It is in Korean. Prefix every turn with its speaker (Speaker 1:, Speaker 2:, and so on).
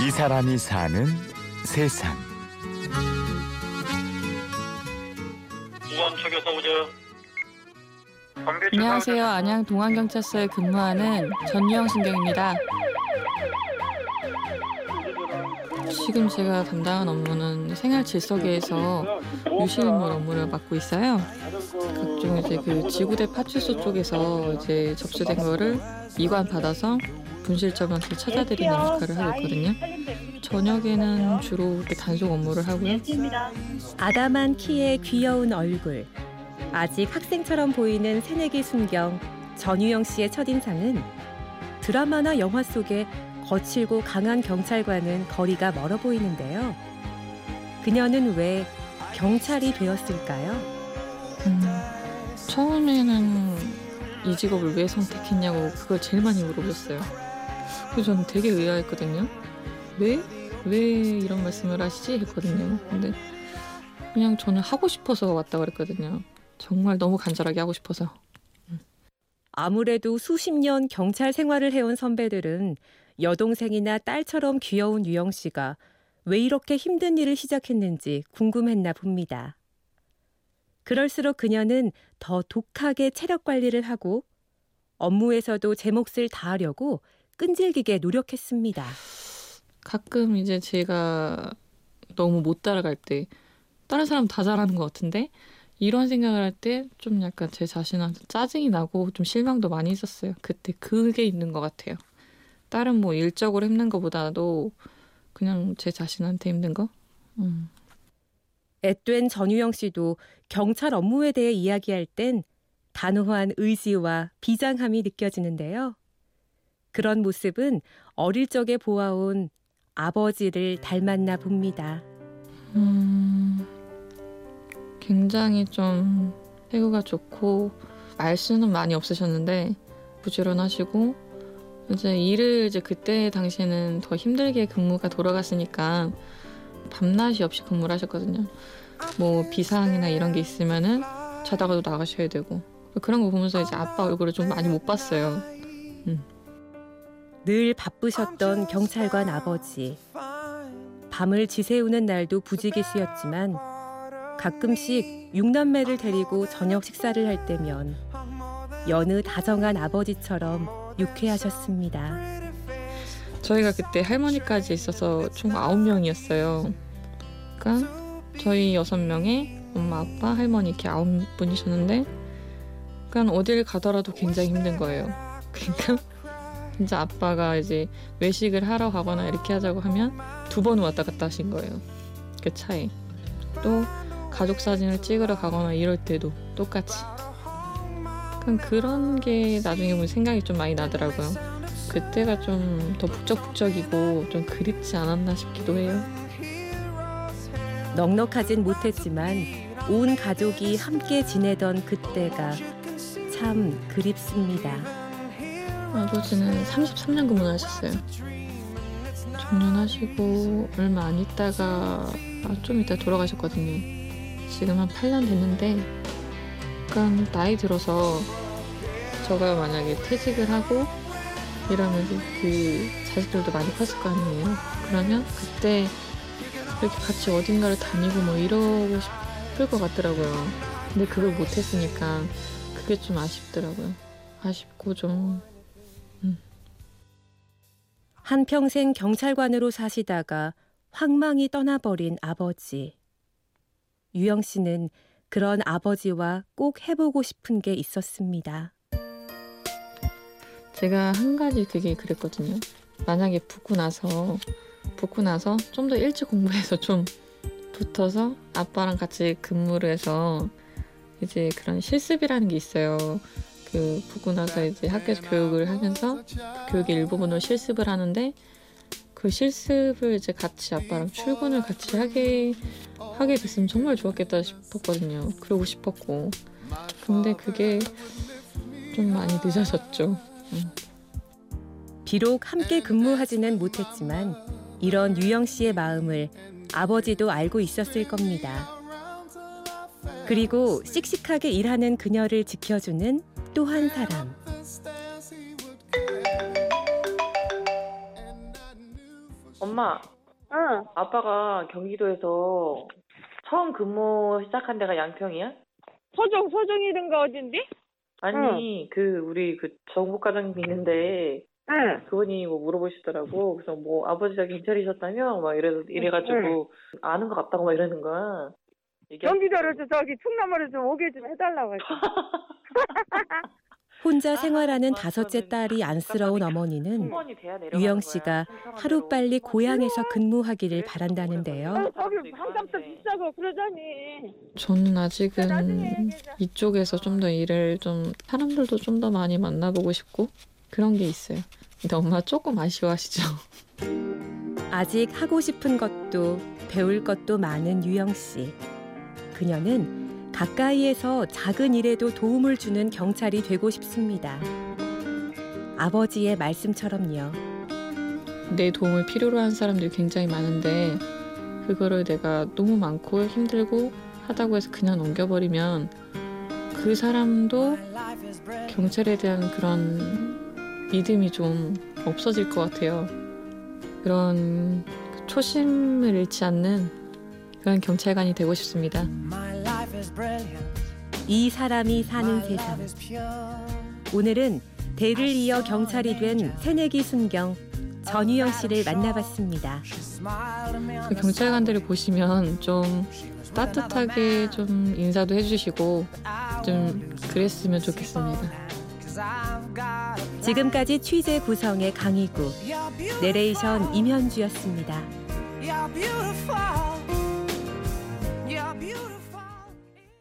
Speaker 1: 이 사람이 사는 세상.
Speaker 2: 안녕하세요. 안양 동안경찰서에 근무하는 전유영 신경입니다. 지금 제가 담당한 업무는 생활 질서계에서 유실물 업무를 맡고 있어요. 각종 이제 그 지구대 파출소 쪽에서 이제 접수된 거를 이관 받아서 분실점한테 찾아드리는 역할을 하고 있거든요. 저녁에는 주로 이렇게 단속 업무를 하고요.
Speaker 3: 아담한 키에 귀여운 얼굴, 아직 학생처럼 보이는 새내기 순경 전유영 씨의 첫인상은 드라마나 영화 속에 거칠고 강한 경찰과는 거리가 멀어 보이는데요. 그녀는 왜 경찰이 되었을까요?
Speaker 2: 음, 처음에는 이 직업을 왜 선택했냐고 그걸 제일 많이 물어보셨어요. 그래서 저는 되게 의아했거든요. 왜? 왜 이런 말씀을 하시지? 했거든요. 근데 그냥 저는 하고 싶어서 왔다 그랬거든요. 정말 너무 간절하게 하고 싶어서.
Speaker 3: 아무래도 수십 년 경찰 생활을 해온 선배들은 여동생이나 딸처럼 귀여운 유영 씨가 왜 이렇게 힘든 일을 시작했는지 궁금했나 봅니다. 그럴수록 그녀는 더 독하게 체력 관리를 하고 업무에서도 제 몫을 다하려고 끈질기게 노력했습니다.
Speaker 2: 가끔 이제 제가 너무 못 따라갈 때 다른 사람 다 잘하는 것 같은데 이런 생각을 할 때 좀 약간 제 자신한테 짜증이 나고 좀 실망도 많이 있었어요. 그때 그게 있는 것 같아요. 다른 뭐 일적으로 힘든 것보다도 그냥 제 자신한테 힘든 거. 음.
Speaker 3: 앳된 전유영 씨도 경찰 업무에 대해 이야기할 땐 단호한 의지와 비장함이 느껴지는데요. 그런 모습은 어릴 적에 보아온 아버지를 닮았나 봅니다.
Speaker 2: 음, 굉장히 좀 태구가 좋고 말수는 많이 없으셨는데 부지런하시고 이제 일을 이제 그때 당시에는 더 힘들게 근무가 돌아갔으니까 밤낮이 없이 근무를 하셨거든요. 뭐 비상이나 이런 게 있으면은 자다가도 나가셔야 되고 그런 거 보면서 이제 아빠 얼굴을 좀 많이 못 봤어요. 음.
Speaker 3: 늘 바쁘셨던 경찰관 아버지. 밤을 지새우는 날도 부지기수였지만 가끔씩 육남매를 데리고 저녁 식사를 할 때면 여느 다정한 아버지처럼 유쾌하셨습니다.
Speaker 2: 저희가 그때 할머니까지 있어서 총 아홉 명이었어요. 그러니까 저희 여섯 명에 엄마, 아빠, 할머니 이렇게 아홉 분이셨는데 그러니까 어딜 가더라도 굉장히 힘든 거예요. 그러니까 진짜 아빠가 이제 외식을 하러 가거나 이렇게 하자고 하면 두 번 왔다 갔다 하신 거예요. 그 차에. 또 가족 사진을 찍으러 가거나 이럴 때도 똑같이. 그냥 그런 게 나중에 보면 생각이 좀 많이 나더라고요. 그때가 좀 더 북적북적이고 좀 그립지 않았나 싶기도 해요.
Speaker 3: 넉넉하진 못했지만 온 가족이 함께 지내던 그때가 참 그립습니다.
Speaker 2: 아버지는 33년 근무하셨어요. 정년하시고 얼마 안 있다가 아, 좀 이따 돌아가셨거든요. 지금 한 8년 됐는데 그러니까 나이 들어서 저가 만약에 퇴직을 하고 이러면 그 자식들도 많이 컸을 거 아니에요. 그러면 그때 이렇게 같이 어딘가를 다니고 뭐 이러고 싶을 것 같더라고요. 근데 그걸 못했으니까 그게 좀 아쉽더라고요. 아쉽고 좀
Speaker 3: 한평생 경찰관으로 사시다가 황망히 떠나버린 아버지. 유영 씨는 그런 아버지와 꼭 해보고 싶은 게 있었습니다.
Speaker 2: 제가 한 가지 그게 그랬거든요. 만약에 붙고 나서 붙고 나서 좀 더 일찍 공부해서 좀 붙어서 아빠랑 같이 근무를 해서 이제 그런 실습이라는 게 있어요. 그 붙고 나서 이제 학교에서 교육을 하면서 그 교육의 일부분으로 실습을 하는데 그 실습을 이제 같이 아빠랑 출근을 같이 하게 하게 됐으면 정말 좋았겠다 싶었거든요. 그러고 싶었고 근데 그게 좀 많이 늦어졌죠. 음.
Speaker 3: 비록 함께 근무하지는 못했지만 이런 유영 씨의 마음을 아버지도 알고 있었을 겁니다. 그리고 씩씩하게 일하는 그녀를 지켜주는 또 한 사람.
Speaker 4: 엄마,
Speaker 5: 응.
Speaker 4: 아빠가 경기도에서 처음 근무 시작한 데가 양평이야?
Speaker 5: 이런 거 어딘데?
Speaker 4: 아니, 그 우리 그 정복과장님 있는데
Speaker 5: 응.
Speaker 4: 그분이 뭐 물어보시더라고. 그래서 뭐 아버지가 경찰이셨다며 막 이래 이래가지고 아는 것 같다고 막 이러는 거야. 얘기
Speaker 5: 경기도로 좀 저기 충남으로 좀 오게 좀 해달라고 했어.
Speaker 3: 혼자
Speaker 4: 아,
Speaker 3: 생활하는
Speaker 4: 맞아.
Speaker 3: 다섯째 딸이 안쓰러운 어머니는 유영 씨가 하루빨리
Speaker 4: 대로.
Speaker 3: 고향에서 근무하기를 바란다는데요.
Speaker 5: 어, 저기 비싸고 그러자니.
Speaker 2: 저는 아직은
Speaker 5: 얘기하자.
Speaker 2: 이쪽에서 좀 더 일을 좀 사람들도 좀 더 많이 만나보고 싶고 그런 게 있어요. 근데 엄마 조금 아쉬워하시죠?
Speaker 3: 아직 하고 싶은 것도 배울 것도 많은 유영 씨. 그녀는 가까이에서 작은 일에도 도움을 주는 경찰이 되고 싶습니다. 아버지의 말씀처럼요.
Speaker 2: 내 도움을 필요로 한 사람들이 굉장히 많은데 그거를 내가 너무 많고 힘들고 하다고 해서 그냥 넘겨버리면 그 사람도 경찰에 대한 그런 믿음이 좀 없어질 것 같아요. 그런 그 초심을 잃지 않는 그런 경찰관이 되고 싶습니다.
Speaker 3: 이 사람이 사는 세상. 오늘은 대를 이어 경찰이 된 새내기 순경 전유영 씨를 만나봤습니다.
Speaker 2: 그 경찰관들을 보시면 좀 따뜻하게 좀 인사도 해주시고 좀 그랬으면 좋겠습니다.
Speaker 3: 지금까지 취재 구성의 강희구, 내레이션 임현주였습니다.
Speaker 6: You're beautiful.